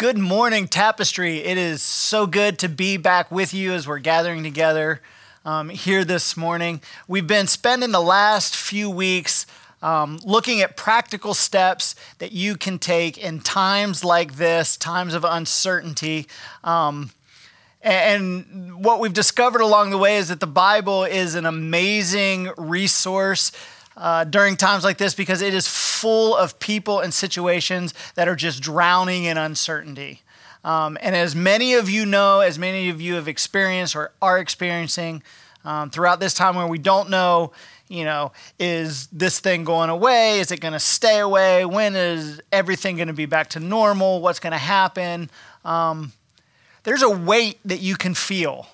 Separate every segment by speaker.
Speaker 1: Good morning, Tapestry. It is so good to be back with you as we're gathering together um, here this morning. We've been spending the last few weeks um, looking at practical steps that you can take in times like this, times of uncertainty. Um, and what we've discovered along the way is that the Bible is an amazing resource uh, during times like this because it is full of people and situations that are just drowning in uncertainty. Um, and as many of you know, as many of you have experienced or are experiencing um, throughout this time where we don't know, you know, is this thing going away? Is it going to stay away? When is everything going to be back to normal? What's going to happen? Um, there's a weight that you can feel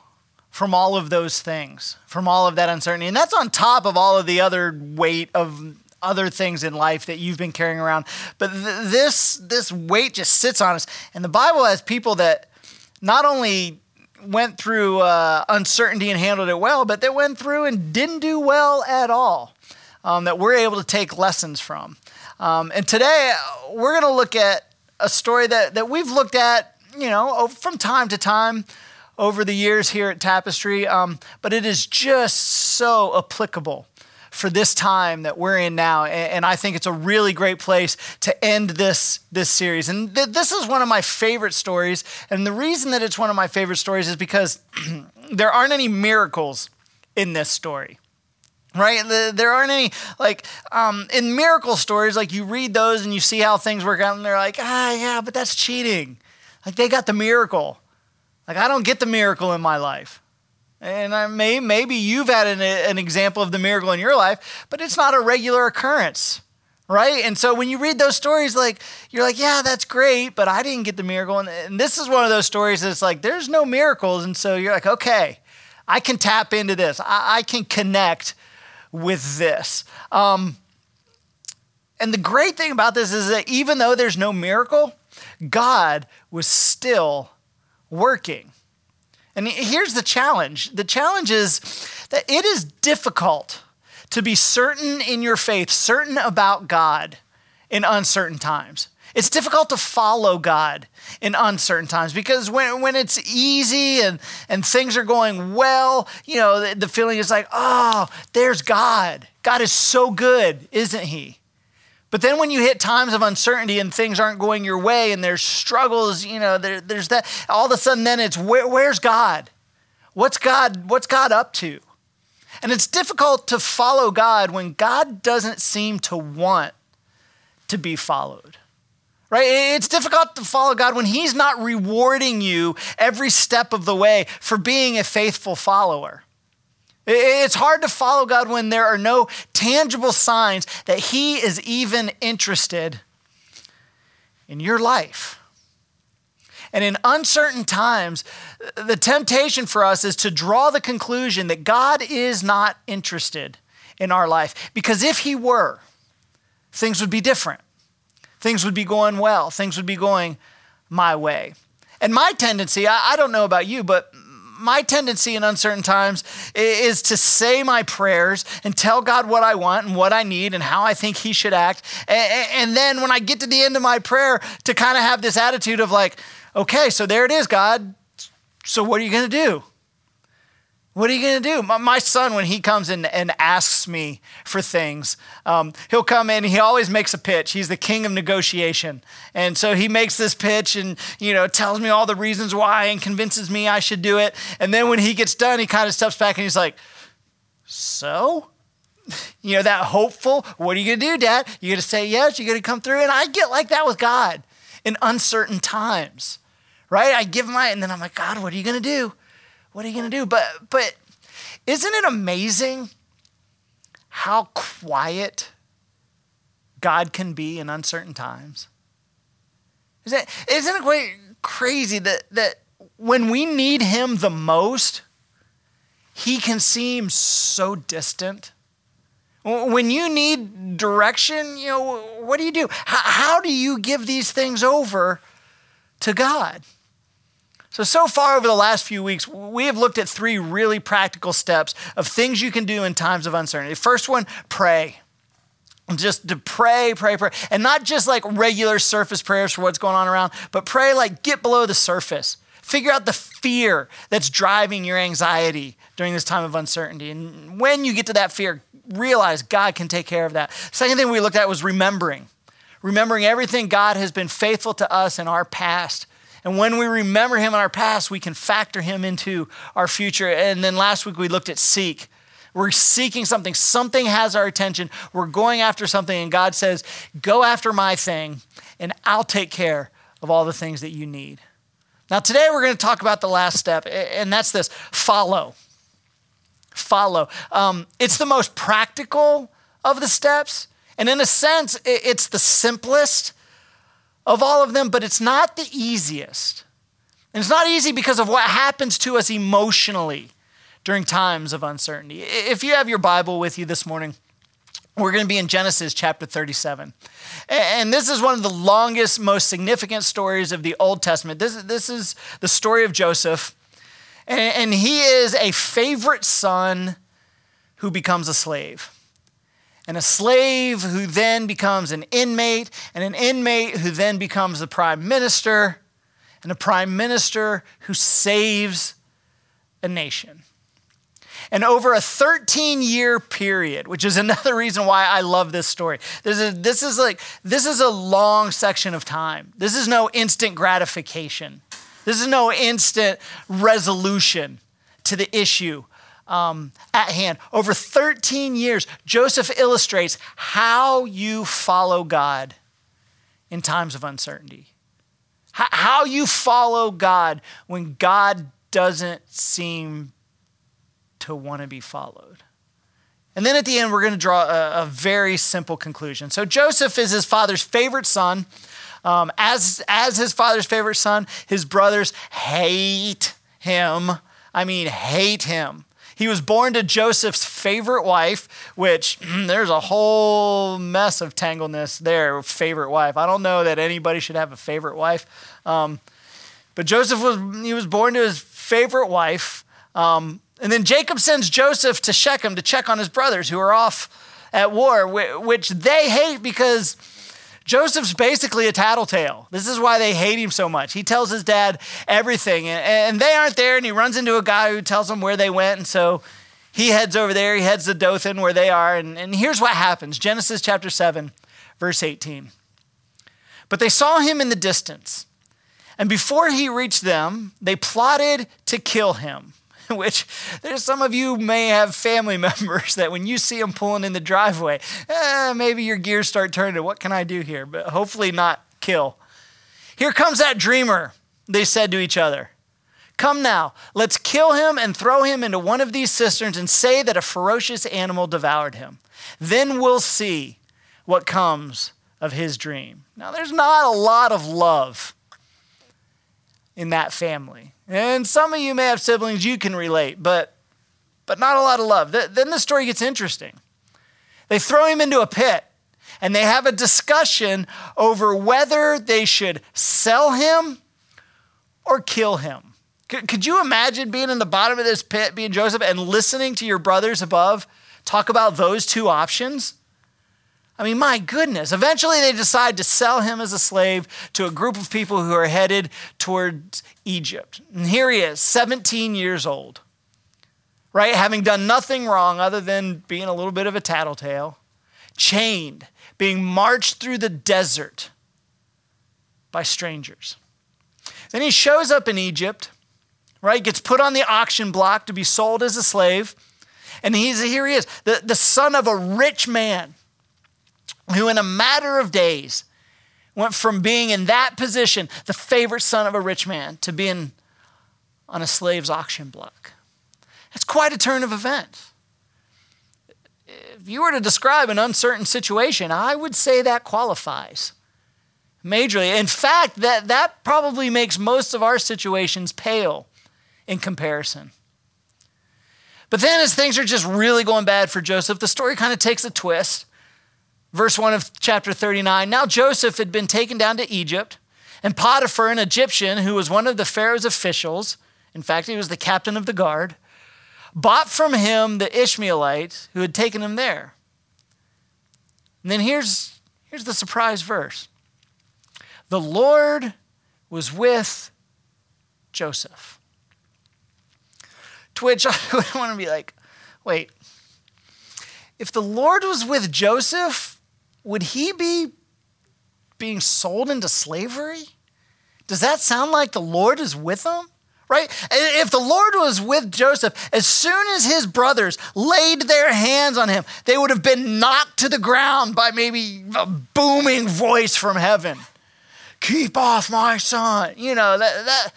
Speaker 1: from all of those things, from all of that uncertainty. And that's on top of all of the other weight of other things in life that you've been carrying around. But th- this this weight just sits on us. And the Bible has people that not only went through uh, uncertainty and handled it well, but that went through and didn't do well at all. Um, that we're able to take lessons from. Um, and today we're going to look at a story that that we've looked at, you know, from time to time over the years here at Tapestry, um, but it is just so applicable for this time that we're in now. And I think it's a really great place to end this, this series. And th- this is one of my favorite stories. And the reason that it's one of my favorite stories is because there aren't any miracles in this story right there aren't any like um, in miracle stories like you read those and you see how things work out and they're like ah yeah but that's cheating like they got the miracle like, I don't get the miracle in my life. And I may, maybe you've had an, an example of the miracle in your life, but it's not a regular occurrence, right? And so when you read those stories, like, you're like, yeah, that's great, but I didn't get the miracle. And, and this is one of those stories that's like, there's no miracles. And so you're like, okay, I can tap into this, I, I can connect with this. Um, and the great thing about this is that even though there's no miracle, God was still working. And here's the challenge the challenge is that it is difficult to be certain in your faith, certain about God in uncertain times. It's difficult to follow God in uncertain times because when, when it's easy and, and things are going well, you know, the, the feeling is like, oh, there's God. God is so good, isn't He? But then when you hit times of uncertainty and things aren't going your way and there's struggles, you know, there, there's that, all of a sudden then it's where, where's God? What's God, what's God up to? And it's difficult to follow God when God doesn't seem to want to be followed. Right? It's difficult to follow God when He's not rewarding you every step of the way for being a faithful follower. It's hard to follow God when there are no tangible signs that He is even interested in your life. And in uncertain times, the temptation for us is to draw the conclusion that God is not interested in our life. Because if He were, things would be different. Things would be going well. Things would be going my way. And my tendency, I, don't know about you, but my tendency in uncertain times is to say my prayers and tell God what I want and what I need and how I think He should act. And then when I get to the end of my prayer, to kind of have this attitude of like, okay, so there it is, God. So what are you going to do? What are you going to do? My, son, when he comes in and asks me for things, um, he'll come in. He always makes a pitch. He's the king of negotiation, and so he makes this pitch and you know tells me all the reasons why and convinces me I should do it. And then when he gets done, he kind of steps back and he's like, "So." You know, that hopeful, what are you gonna do, Dad? You're gonna say yes? you're gonna come through? And I get like that with God in uncertain times, right? I give my, and then I'm like, God, what are you gonna do? What are you going to do? But, but isn't it amazing how quiet God can be in uncertain times? Isn't it, isn't it quite crazy that, that when we need Him the most, He can seem so distant? When you need direction, you know, what do you do? How, how do you give these things over to God? So, so far over the last few weeks, we have looked at three really practical steps of things you can do in times of uncertainty. First one, pray. just to pray, pray, pray. And not just like regular surface prayers for what's going on around, but pray like get below the surface. Figure out the fear that's driving your anxiety during this time of uncertainty. And when you get to that fear, realize God can take care of that. Second thing we looked at was remembering. Remembering everything God has been faithful to us in our past. And when we remember Him in our past, we can factor Him into our future. And then last week we looked at seek. We're seeking something, something has our attention. We're going after something, and God says, Go after my thing, and I'll take care of all the things that you need. Now, today we're going to talk about the last step, and that's this follow. Follow. Um, it's the most practical of the steps, and in a sense, it's the simplest of all of them, but it's not the easiest. And it's not easy because of what happens to us emotionally during times of uncertainty. If you have your Bible with you this morning, we're going to be in Genesis chapter 37. And this is one of the longest, most significant stories of the Old Testament. This, this is the story of Joseph. And he is a favorite son who becomes a slave. And a slave who then becomes an inmate, and an inmate who then becomes the prime minister, and a prime minister who saves a nation. And over a 13 year period, which is another reason why I love this story. This is, this is like, this is a long section of time. This is no instant gratification. This is no instant resolution to the issue um, at hand. Over 13 years, Joseph illustrates how you follow God in times of uncertainty. How you follow God when God doesn't seem to want to be followed. And then at the end, we're going to draw a, a very simple conclusion. So Joseph is his father's favorite son. Um, as, as his father's favorite son, his brothers hate him. I mean, hate him. He was born to Joseph's favorite wife, which there's a whole mess of tangleness there. Favorite wife. I don't know that anybody should have a favorite wife. Um, but Joseph was he was born to his favorite wife. Um, and then Jacob sends Joseph to Shechem to check on his brothers who are off at war, which they hate because Joseph's basically a tattletale. This is why they hate him so much. He tells his dad everything, and they aren't there, and he runs into a guy who tells him where they went, and so he heads over there. He heads to Dothan where they are, and, and here's what happens Genesis chapter 7, verse 18. But they saw him in the distance, and before he reached them, they plotted to kill him. which there's some of you may have family members that when you see them pulling in the driveway, eh, maybe your gears start turning. What can I do here? But hopefully not kill. Here comes that dreamer, they said to each other. Come now, let's kill him and throw him into one of these cisterns and say that a ferocious animal devoured him. Then we'll see what comes of his dream. Now, there's not a lot of love in that family. And some of you may have siblings you can relate, but but not a lot of love. Then the story gets interesting. They throw him into a pit and they have a discussion over whether they should sell him or kill him. Could, you imagine being in the bottom of this pit, being Joseph, and listening to your brothers above talk about those two options? I mean, my goodness. Eventually, they decide to sell him as a slave to a group of people who are headed towards Egypt. And here he is, 17 years old, right? Having done nothing wrong other than being a little bit of a tattletale, chained, being marched through the desert by strangers. Then he shows up in Egypt, right? Gets put on the auction block to be sold as a slave. And he's, here he is, the, the son of a rich man who, in a matter of days, went from being in that position, the favorite son of a rich man, to being on a slave's auction block. That's quite a turn of events. If you were to describe an uncertain situation, I would say that qualifies majorly. In fact, that, that probably makes most of our situations pale in comparison. But then, as things are just really going bad for Joseph, the story kind of takes a twist. Verse 1 of chapter 39 Now Joseph had been taken down to Egypt, and Potiphar, an Egyptian who was one of the Pharaoh's officials, in fact, he was the captain of the guard, bought from him the Ishmaelite who had taken him there. And then here's, here's the surprise verse The Lord was with Joseph. To which I would want to be like, wait, if the Lord was with Joseph, would he be being sold into slavery? Does that sound like the Lord is with him? Right? If the Lord was with Joseph, as soon as his brothers laid their hands on him, they would have been knocked to the ground by maybe a booming voice from heaven. Keep off my son. You know, that, that,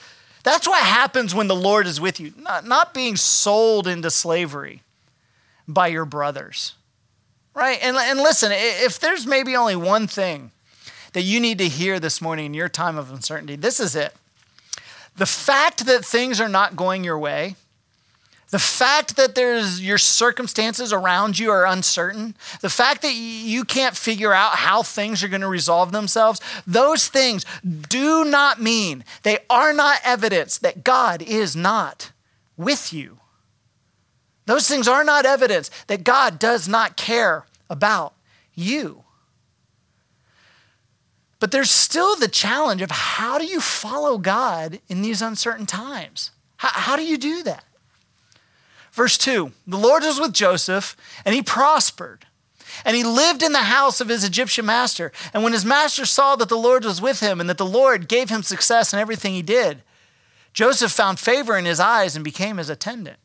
Speaker 1: that's what happens when the Lord is with you, not, not being sold into slavery by your brothers. Right? And, and listen, if there's maybe only one thing that you need to hear this morning in your time of uncertainty, this is it. The fact that things are not going your way, the fact that there's your circumstances around you are uncertain, the fact that you can't figure out how things are going to resolve themselves, those things do not mean, they are not evidence that God is not with you. Those things are not evidence that God does not care about you. But there's still the challenge of how do you follow God in these uncertain times? How, how do you do that? Verse 2 The Lord was with Joseph, and he prospered. And he lived in the house of his Egyptian master. And when his master saw that the Lord was with him and that the Lord gave him success in everything he did, Joseph found favor in his eyes and became his attendant.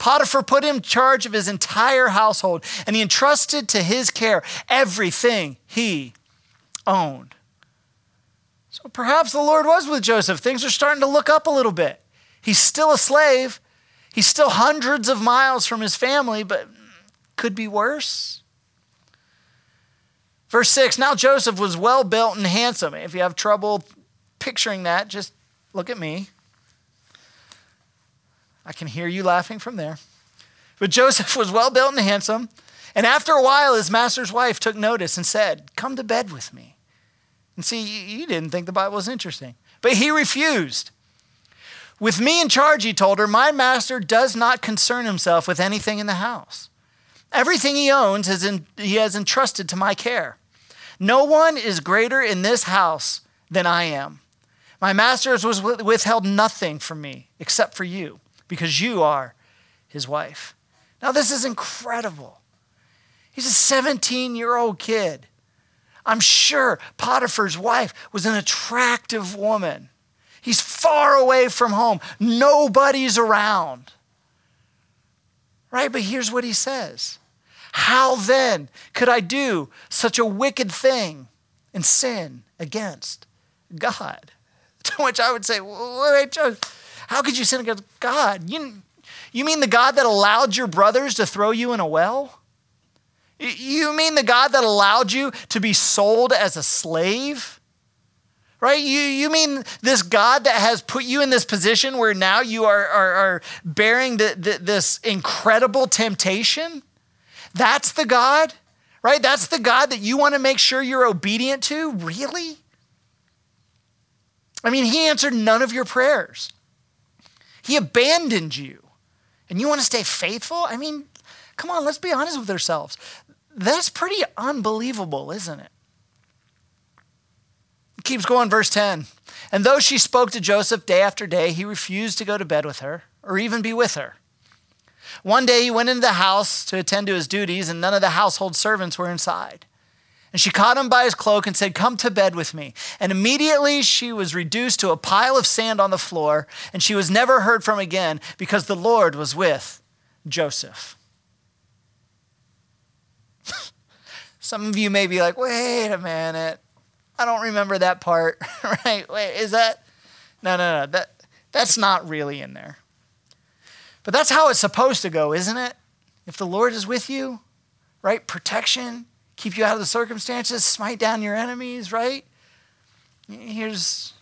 Speaker 1: Potiphar put him in charge of his entire household, and he entrusted to his care everything he owned. So perhaps the Lord was with Joseph. Things are starting to look up a little bit. He's still a slave, he's still hundreds of miles from his family, but could be worse. Verse 6 Now Joseph was well built and handsome. If you have trouble picturing that, just look at me. I can hear you laughing from there. But Joseph was well built and handsome. And after a while, his master's wife took notice and said, Come to bed with me. And see, you didn't think the Bible was interesting. But he refused. With me in charge, he told her, my master does not concern himself with anything in the house. Everything he owns is in, he has entrusted to my care. No one is greater in this house than I am. My master has withheld nothing from me except for you, because you are his wife. Now, this is incredible. He's a 17 year old kid. I'm sure Potiphar's wife was an attractive woman. He's far away from home, nobody's around. Right? But here's what he says How then could I do such a wicked thing and sin against God? To which I would say, wait, how could you sin against God? You, you mean the God that allowed your brothers to throw you in a well? You mean the God that allowed you to be sold as a slave? Right? You, you mean this God that has put you in this position where now you are, are, are bearing the, the, this incredible temptation? That's the God? Right? That's the God that you want to make sure you're obedient to? Really? I mean, He answered none of your prayers. He abandoned you. And you want to stay faithful? I mean, come on, let's be honest with ourselves. That's pretty unbelievable, isn't it? it? Keeps going, verse 10. And though she spoke to Joseph day after day, he refused to go to bed with her or even be with her. One day he went into the house to attend to his duties, and none of the household servants were inside. And she caught him by his cloak and said, Come to bed with me. And immediately she was reduced to a pile of sand on the floor, and she was never heard from again because the Lord was with Joseph. Some of you may be like, wait a minute. I don't remember that part, right? Wait, is that? No, no, no. That, that's not really in there. But that's how it's supposed to go, isn't it? If the Lord is with you, right? Protection, keep you out of the circumstances, smite down your enemies, right? Here's,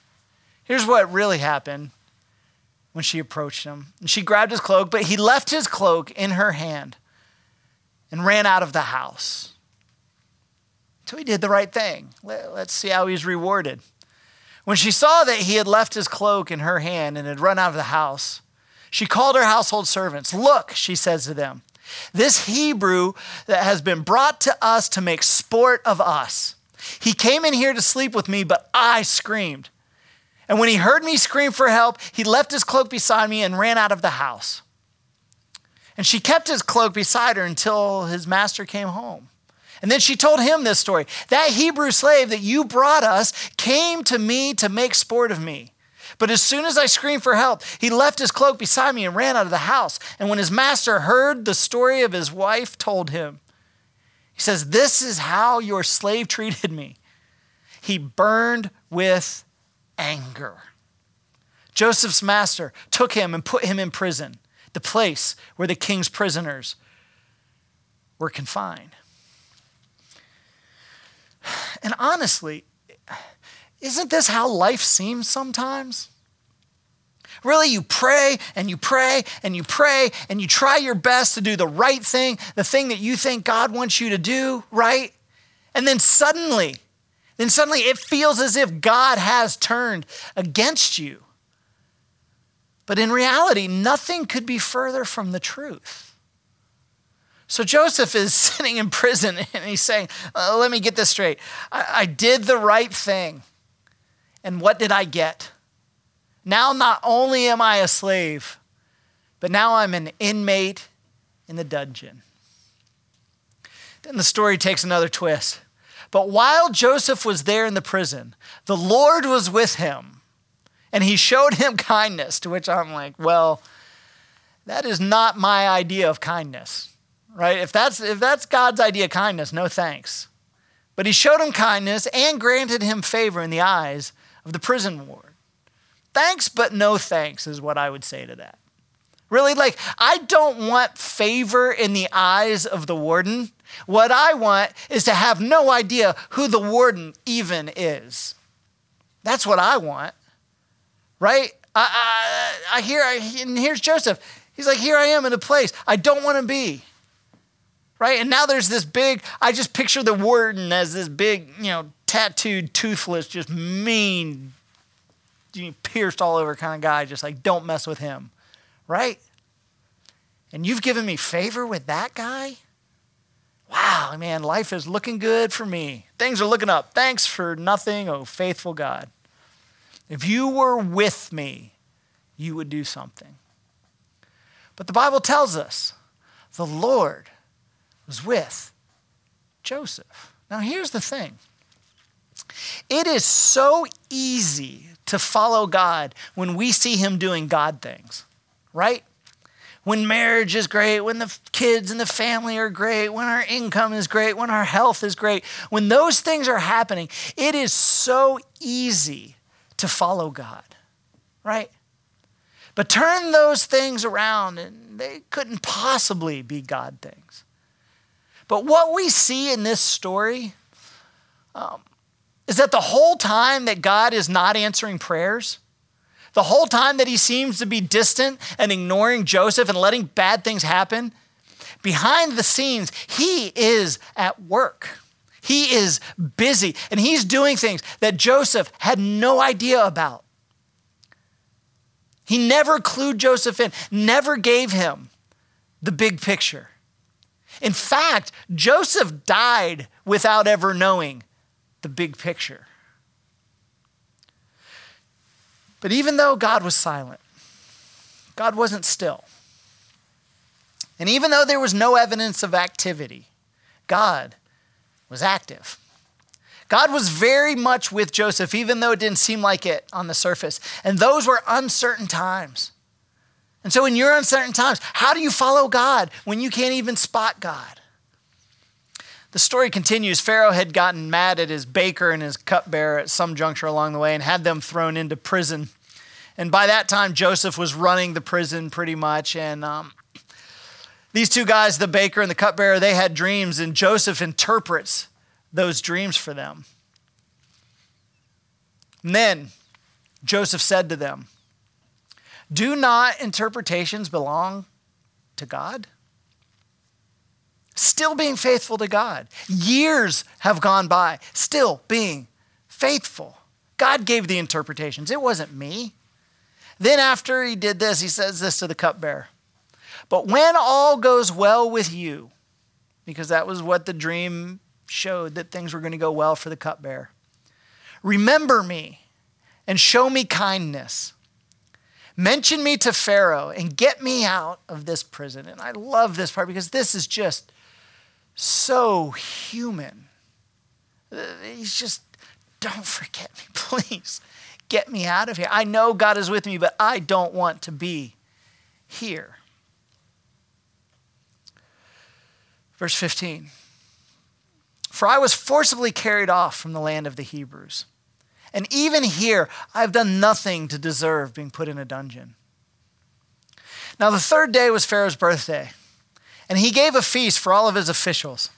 Speaker 1: here's what really happened when she approached him. And she grabbed his cloak, but he left his cloak in her hand and ran out of the house. So he did the right thing. Let's see how he's rewarded. When she saw that he had left his cloak in her hand and had run out of the house, she called her household servants. Look, she says to them, This Hebrew that has been brought to us to make sport of us. He came in here to sleep with me, but I screamed. And when he heard me scream for help, he left his cloak beside me and ran out of the house. And she kept his cloak beside her until his master came home. And then she told him this story That Hebrew slave that you brought us came to me to make sport of me. But as soon as I screamed for help, he left his cloak beside me and ran out of the house. And when his master heard the story of his wife told him, he says, This is how your slave treated me. He burned with anger. Joseph's master took him and put him in prison, the place where the king's prisoners were confined. And honestly, isn't this how life seems sometimes? Really, you pray and you pray and you pray and you try your best to do the right thing, the thing that you think God wants you to do, right? And then suddenly, then suddenly it feels as if God has turned against you. But in reality, nothing could be further from the truth. So Joseph is sitting in prison and he's saying, uh, Let me get this straight. I, I did the right thing. And what did I get? Now, not only am I a slave, but now I'm an inmate in the dungeon. Then the story takes another twist. But while Joseph was there in the prison, the Lord was with him and he showed him kindness, to which I'm like, well, that is not my idea of kindness, right? If that's, if that's God's idea of kindness, no thanks. But he showed him kindness and granted him favor in the eyes of the prison ward. Thanks, but no thanks is what I would say to that. Really, like, I don't want favor in the eyes of the warden. What I want is to have no idea who the warden even is. That's what I want, right? I, I, I hear, I, and here's Joseph. He's like, here I am in a place I don't want to be, right? And now there's this big, I just picture the warden as this big, you know, tattooed, toothless, just mean, pierced all over kind of guy, just like, don't mess with him, right? And you've given me favor with that guy? Wow, man, life is looking good for me. Things are looking up. Thanks for nothing, oh faithful God. If you were with me, you would do something. But the Bible tells us the Lord was with Joseph. Now, here's the thing it is so easy to follow God when we see Him doing God things, right? When marriage is great, when the kids and the family are great, when our income is great, when our health is great, when those things are happening, it is so easy to follow God, right? But turn those things around and they couldn't possibly be God things. But what we see in this story um, is that the whole time that God is not answering prayers, the whole time that he seems to be distant and ignoring Joseph and letting bad things happen, behind the scenes, he is at work. He is busy and he's doing things that Joseph had no idea about. He never clued Joseph in, never gave him the big picture. In fact, Joseph died without ever knowing the big picture. But even though God was silent, God wasn't still. And even though there was no evidence of activity, God was active. God was very much with Joseph, even though it didn't seem like it on the surface. And those were uncertain times. And so, in your uncertain times, how do you follow God when you can't even spot God? The story continues Pharaoh had gotten mad at his baker and his cupbearer at some juncture along the way and had them thrown into prison. And by that time, Joseph was running the prison pretty much. And um, these two guys, the baker and the cupbearer, they had dreams, and Joseph interprets those dreams for them. And then Joseph said to them, Do not interpretations belong to God? Still being faithful to God. Years have gone by, still being faithful. God gave the interpretations, it wasn't me. Then, after he did this, he says this to the cupbearer But when all goes well with you, because that was what the dream showed that things were going to go well for the cupbearer, remember me and show me kindness. Mention me to Pharaoh and get me out of this prison. And I love this part because this is just so human. Uh, he's just, don't forget me, please. Get me out of here. I know God is with me, but I don't want to be here. Verse 15 For I was forcibly carried off from the land of the Hebrews. And even here, I've done nothing to deserve being put in a dungeon. Now, the third day was Pharaoh's birthday and he gave a feast for all of his officials.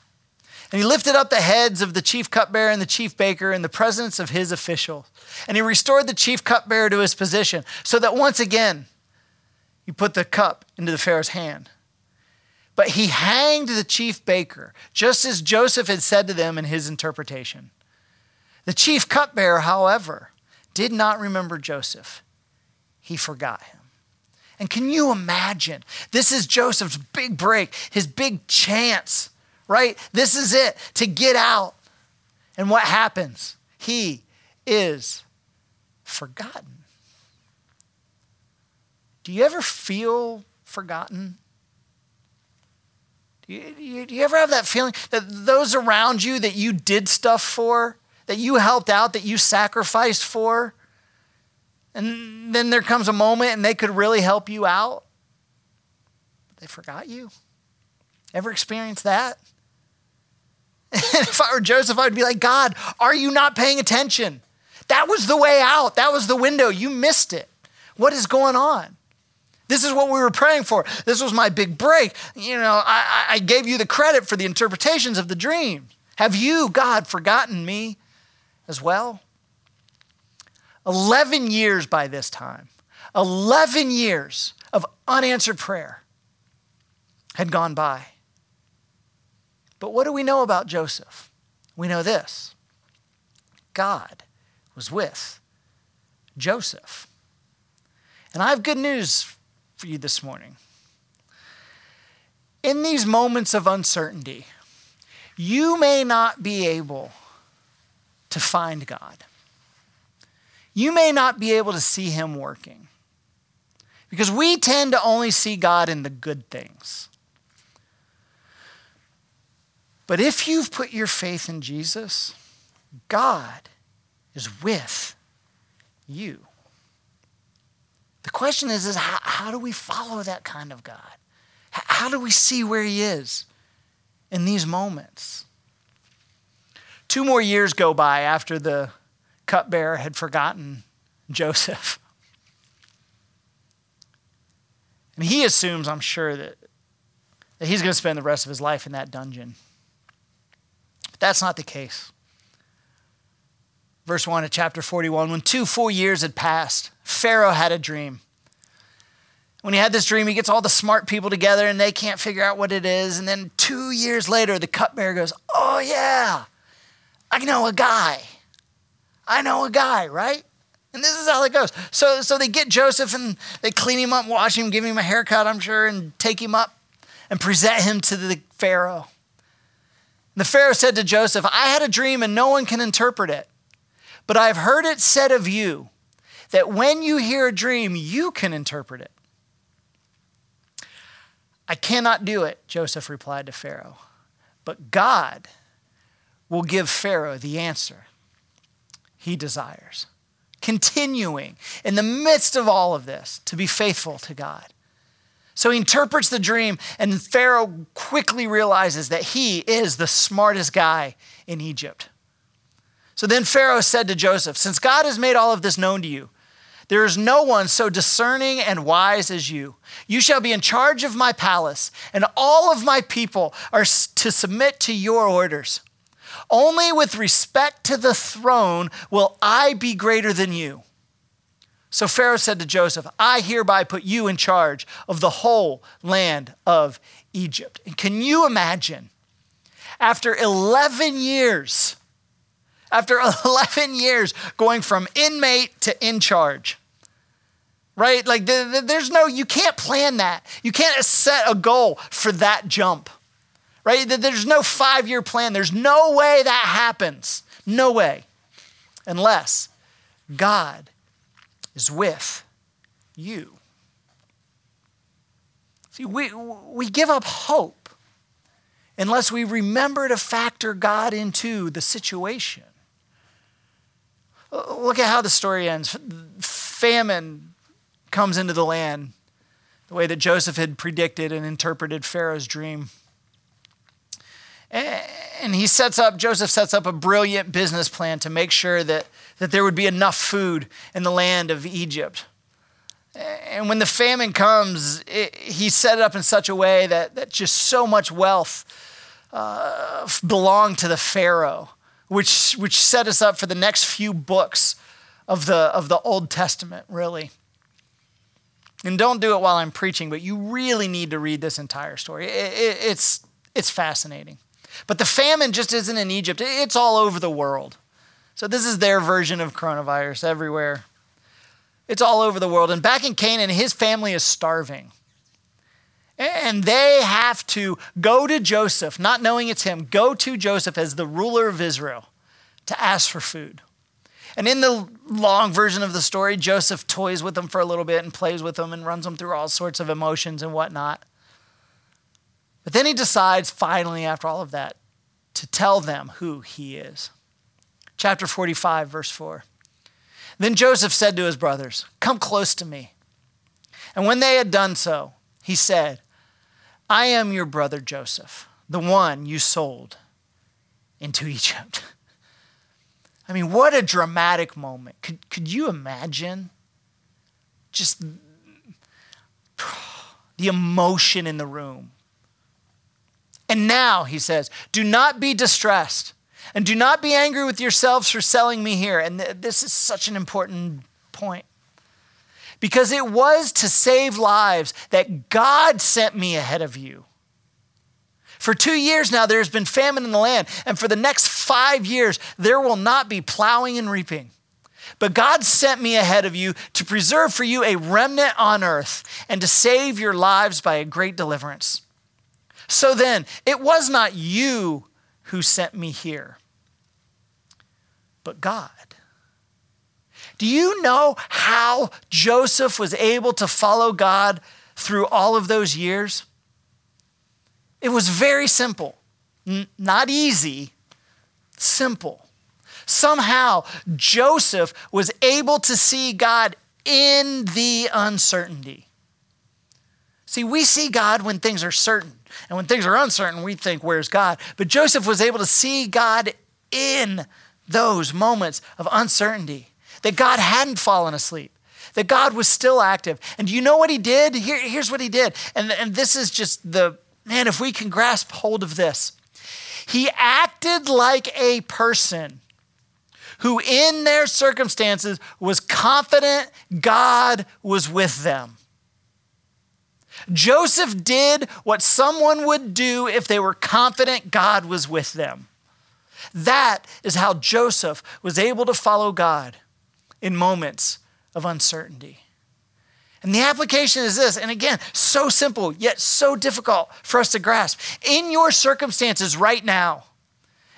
Speaker 1: And he lifted up the heads of the chief cupbearer and the chief baker in the presence of his officials. And he restored the chief cupbearer to his position, so that once again he put the cup into the Pharaoh's hand. But he hanged the chief baker, just as Joseph had said to them in his interpretation. The chief cupbearer, however, did not remember Joseph, he forgot him. And can you imagine? This is Joseph's big break, his big chance, right? This is it to get out. And what happens? He is forgotten. Do you ever feel forgotten? Do you, do you, ever have that feeling that those around you that you did stuff for, that you helped out, that you sacrificed for, and then there comes a moment and they could really help you out. They forgot you. Ever experienced that? if I were Joseph, I would be like, God, are you not paying attention? That was the way out. That was the window. You missed it. What is going on? This is what we were praying for. This was my big break. You know, I, I gave you the credit for the interpretations of the dream. Have you, God, forgotten me as well? 11 years by this time, 11 years of unanswered prayer had gone by. But what do we know about Joseph? We know this God was with Joseph. And I have good news for you this morning. In these moments of uncertainty, you may not be able to find God you may not be able to see him working. Because we tend to only see God in the good things. But if you've put your faith in Jesus, God is with you. The question is, is how, how do we follow that kind of God? How do we see where He is in these moments? Two more years go by after the cupbearer had forgotten Joseph. And he assumes, I'm sure, that, that he's going to spend the rest of his life in that dungeon. But that's not the case. Verse 1 of chapter 41 When two full years had passed, Pharaoh had a dream. When he had this dream, he gets all the smart people together and they can't figure out what it is. And then two years later, the cupbearer goes, Oh, yeah, I know a guy. I know a guy, right? And this is how it goes. So, so they get Joseph and they clean him up, wash him, give him a haircut, I'm sure, and take him up and present him to the Pharaoh. And the Pharaoh said to Joseph, I had a dream and no one can interpret it. But I've heard it said of you that when you hear a dream, you can interpret it. I cannot do it, Joseph replied to Pharaoh. But God will give Pharaoh the answer he desires. Continuing in the midst of all of this to be faithful to God. So he interprets the dream, and Pharaoh quickly realizes that he is the smartest guy in Egypt. So then Pharaoh said to Joseph, Since God has made all of this known to you, there is no one so discerning and wise as you. You shall be in charge of my palace, and all of my people are to submit to your orders. Only with respect to the throne will I be greater than you. So Pharaoh said to Joseph, I hereby put you in charge of the whole land of Egypt. And can you imagine, after 11 years, after 11 years going from inmate to in charge, right? Like there's no, you can't plan that. You can't set a goal for that jump, right? There's no five year plan. There's no way that happens. No way. Unless God is with you. See, we, we give up hope unless we remember to factor God into the situation. Look at how the story ends. Famine comes into the land the way that Joseph had predicted and interpreted Pharaoh's dream. And he sets up, Joseph sets up a brilliant business plan to make sure that, that there would be enough food in the land of Egypt. And when the famine comes, it, he set it up in such a way that, that just so much wealth uh, belonged to the Pharaoh, which, which set us up for the next few books of the, of the Old Testament, really. And don't do it while I'm preaching, but you really need to read this entire story. It, it, it's, it's fascinating. But the famine just isn't in Egypt, it's all over the world. So this is their version of coronavirus everywhere. It's all over the world. And back in Canaan, his family is starving. And they have to go to Joseph, not knowing it's him, go to Joseph as the ruler of Israel to ask for food. And in the long version of the story, Joseph toys with them for a little bit and plays with them and runs them through all sorts of emotions and whatnot. But then he decides, finally, after all of that, to tell them who he is. Chapter 45, verse 4. Then Joseph said to his brothers, Come close to me. And when they had done so, he said, I am your brother Joseph, the one you sold into Egypt. I mean, what a dramatic moment. Could, could you imagine just the emotion in the room? And now, he says, do not be distressed and do not be angry with yourselves for selling me here. And th- this is such an important point. Because it was to save lives that God sent me ahead of you. For two years now, there's been famine in the land, and for the next five years, there will not be plowing and reaping. But God sent me ahead of you to preserve for you a remnant on earth and to save your lives by a great deliverance. So then, it was not you who sent me here, but God. Do you know how Joseph was able to follow God through all of those years? It was very simple, N- not easy, simple. Somehow, Joseph was able to see God in the uncertainty. See, we see God when things are certain. And when things are uncertain, we think, where's God? But Joseph was able to see God in those moments of uncertainty, that God hadn't fallen asleep, that God was still active. And do you know what he did? Here, here's what he did. And, and this is just the Man, if we can grasp hold of this, he acted like a person who, in their circumstances, was confident God was with them. Joseph did what someone would do if they were confident God was with them. That is how Joseph was able to follow God in moments of uncertainty. And the application is this, and again, so simple, yet so difficult for us to grasp. In your circumstances right now,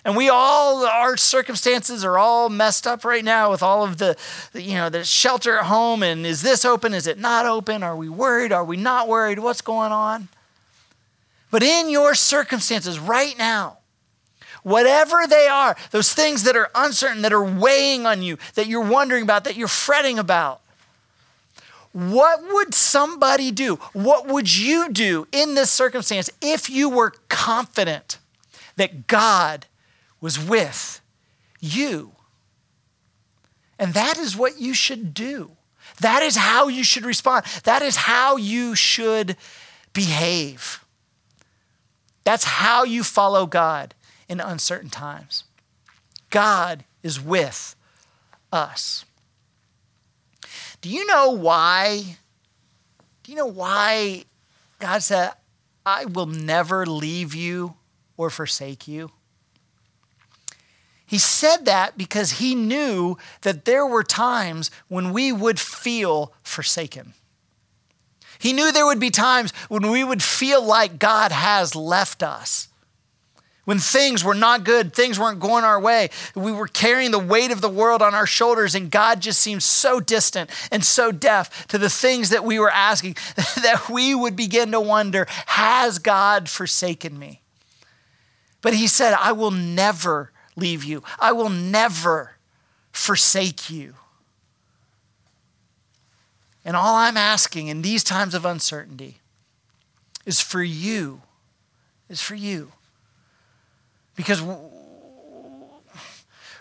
Speaker 1: and we all, our circumstances are all messed up right now with all of the, you know, the shelter at home. And is this open? Is it not open? Are we worried? Are we not worried? What's going on? But in your circumstances right now, whatever they are, those things that are uncertain, that are weighing on you, that you're wondering about, that you're fretting about, what would somebody do? What would you do in this circumstance if you were confident that God was with you? And that is what you should do. That is how you should respond. That is how you should behave. That's how you follow God in uncertain times. God is with us. Do you know why? Do you know why God said, I will never leave you or forsake you? He said that because he knew that there were times when we would feel forsaken. He knew there would be times when we would feel like God has left us. When things were not good, things weren't going our way, we were carrying the weight of the world on our shoulders, and God just seemed so distant and so deaf to the things that we were asking that we would begin to wonder Has God forsaken me? But He said, I will never leave you, I will never forsake you. And all I'm asking in these times of uncertainty is for you, is for you because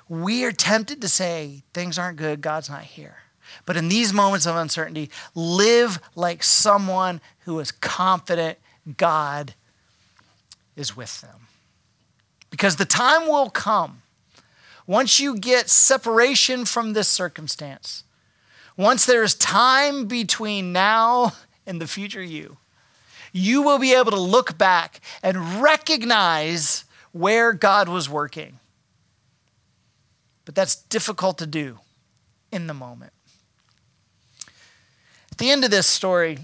Speaker 1: we are tempted to say things aren't good, God's not here. But in these moments of uncertainty, live like someone who is confident God is with them. Because the time will come, once you get separation from this circumstance, once there's time between now and the future you, you will be able to look back and recognize where God was working. But that's difficult to do in the moment. At the end of this story,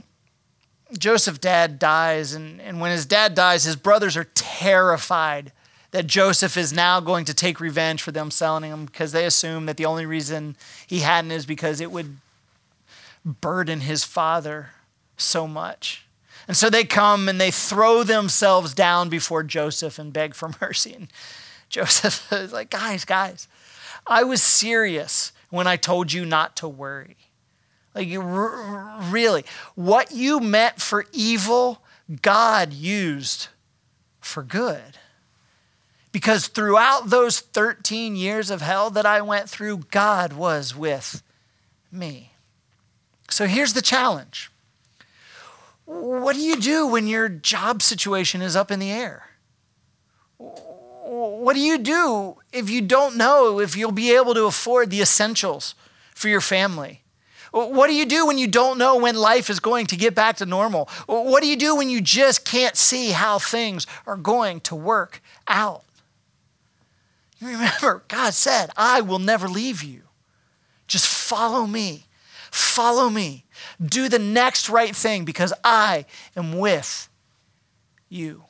Speaker 1: Joseph's dad dies, and, and when his dad dies, his brothers are terrified that Joseph is now going to take revenge for them selling him because they assume that the only reason he hadn't is because it would burden his father so much. And so they come and they throw themselves down before Joseph and beg for mercy. And Joseph is like, guys, guys, I was serious when I told you not to worry. Like, you really, what you meant for evil, God used for good. Because throughout those 13 years of hell that I went through, God was with me. So here's the challenge what do you do when your job situation is up in the air? What do you do if you don't know if you'll be able to afford the essentials for your family? What do you do when you don't know when life is going to get back to normal? What do you do when you just can't see how things are going to work out? Remember, God said, I will never leave you. Just follow me. Follow me. Do the next right thing because I am with you.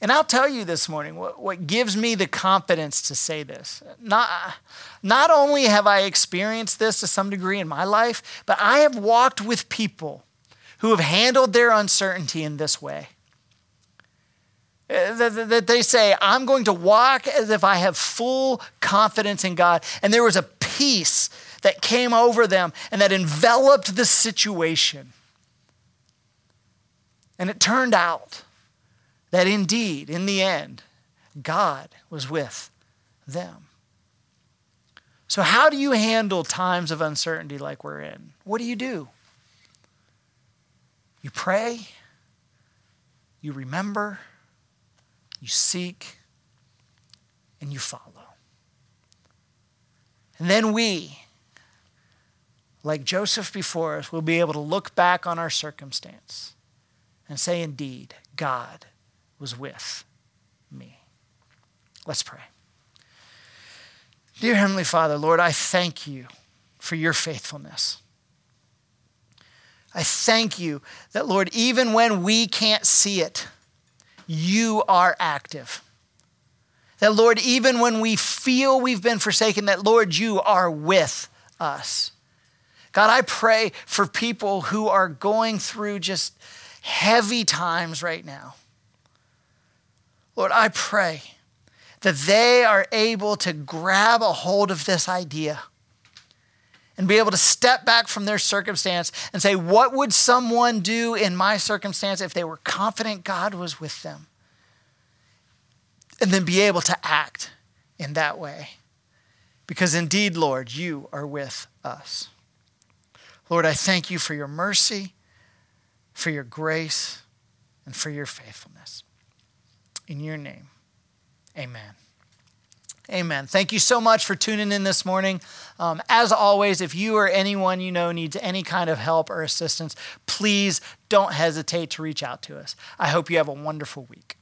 Speaker 1: And I'll tell you this morning what, what gives me the confidence to say this. Not, not only have I experienced this to some degree in my life, but I have walked with people who have handled their uncertainty in this way. Uh, that they say, I'm going to walk as if I have full confidence in God. And there was a peace that came over them and that enveloped the situation. And it turned out that indeed, in the end, God was with them. So, how do you handle times of uncertainty like we're in? What do you do? You pray, you remember, you seek, and you follow. And then we, like Joseph before us, will be able to look back on our circumstance and say, Indeed, God was with me. Let's pray. Dear Heavenly Father, Lord, I thank you for your faithfulness. I thank you that, Lord, even when we can't see it, you are active. That, Lord, even when we feel we've been forsaken, that, Lord, you are with us. God, I pray for people who are going through just heavy times right now. Lord, I pray that they are able to grab a hold of this idea and be able to step back from their circumstance and say, What would someone do in my circumstance if they were confident God was with them? And then be able to act in that way. Because indeed, Lord, you are with us. Lord, I thank you for your mercy, for your grace, and for your faithfulness. In your name, amen. Amen. Thank you so much for tuning in this morning. Um, as always, if you or anyone you know needs any kind of help or assistance, please don't hesitate to reach out to us. I hope you have a wonderful week.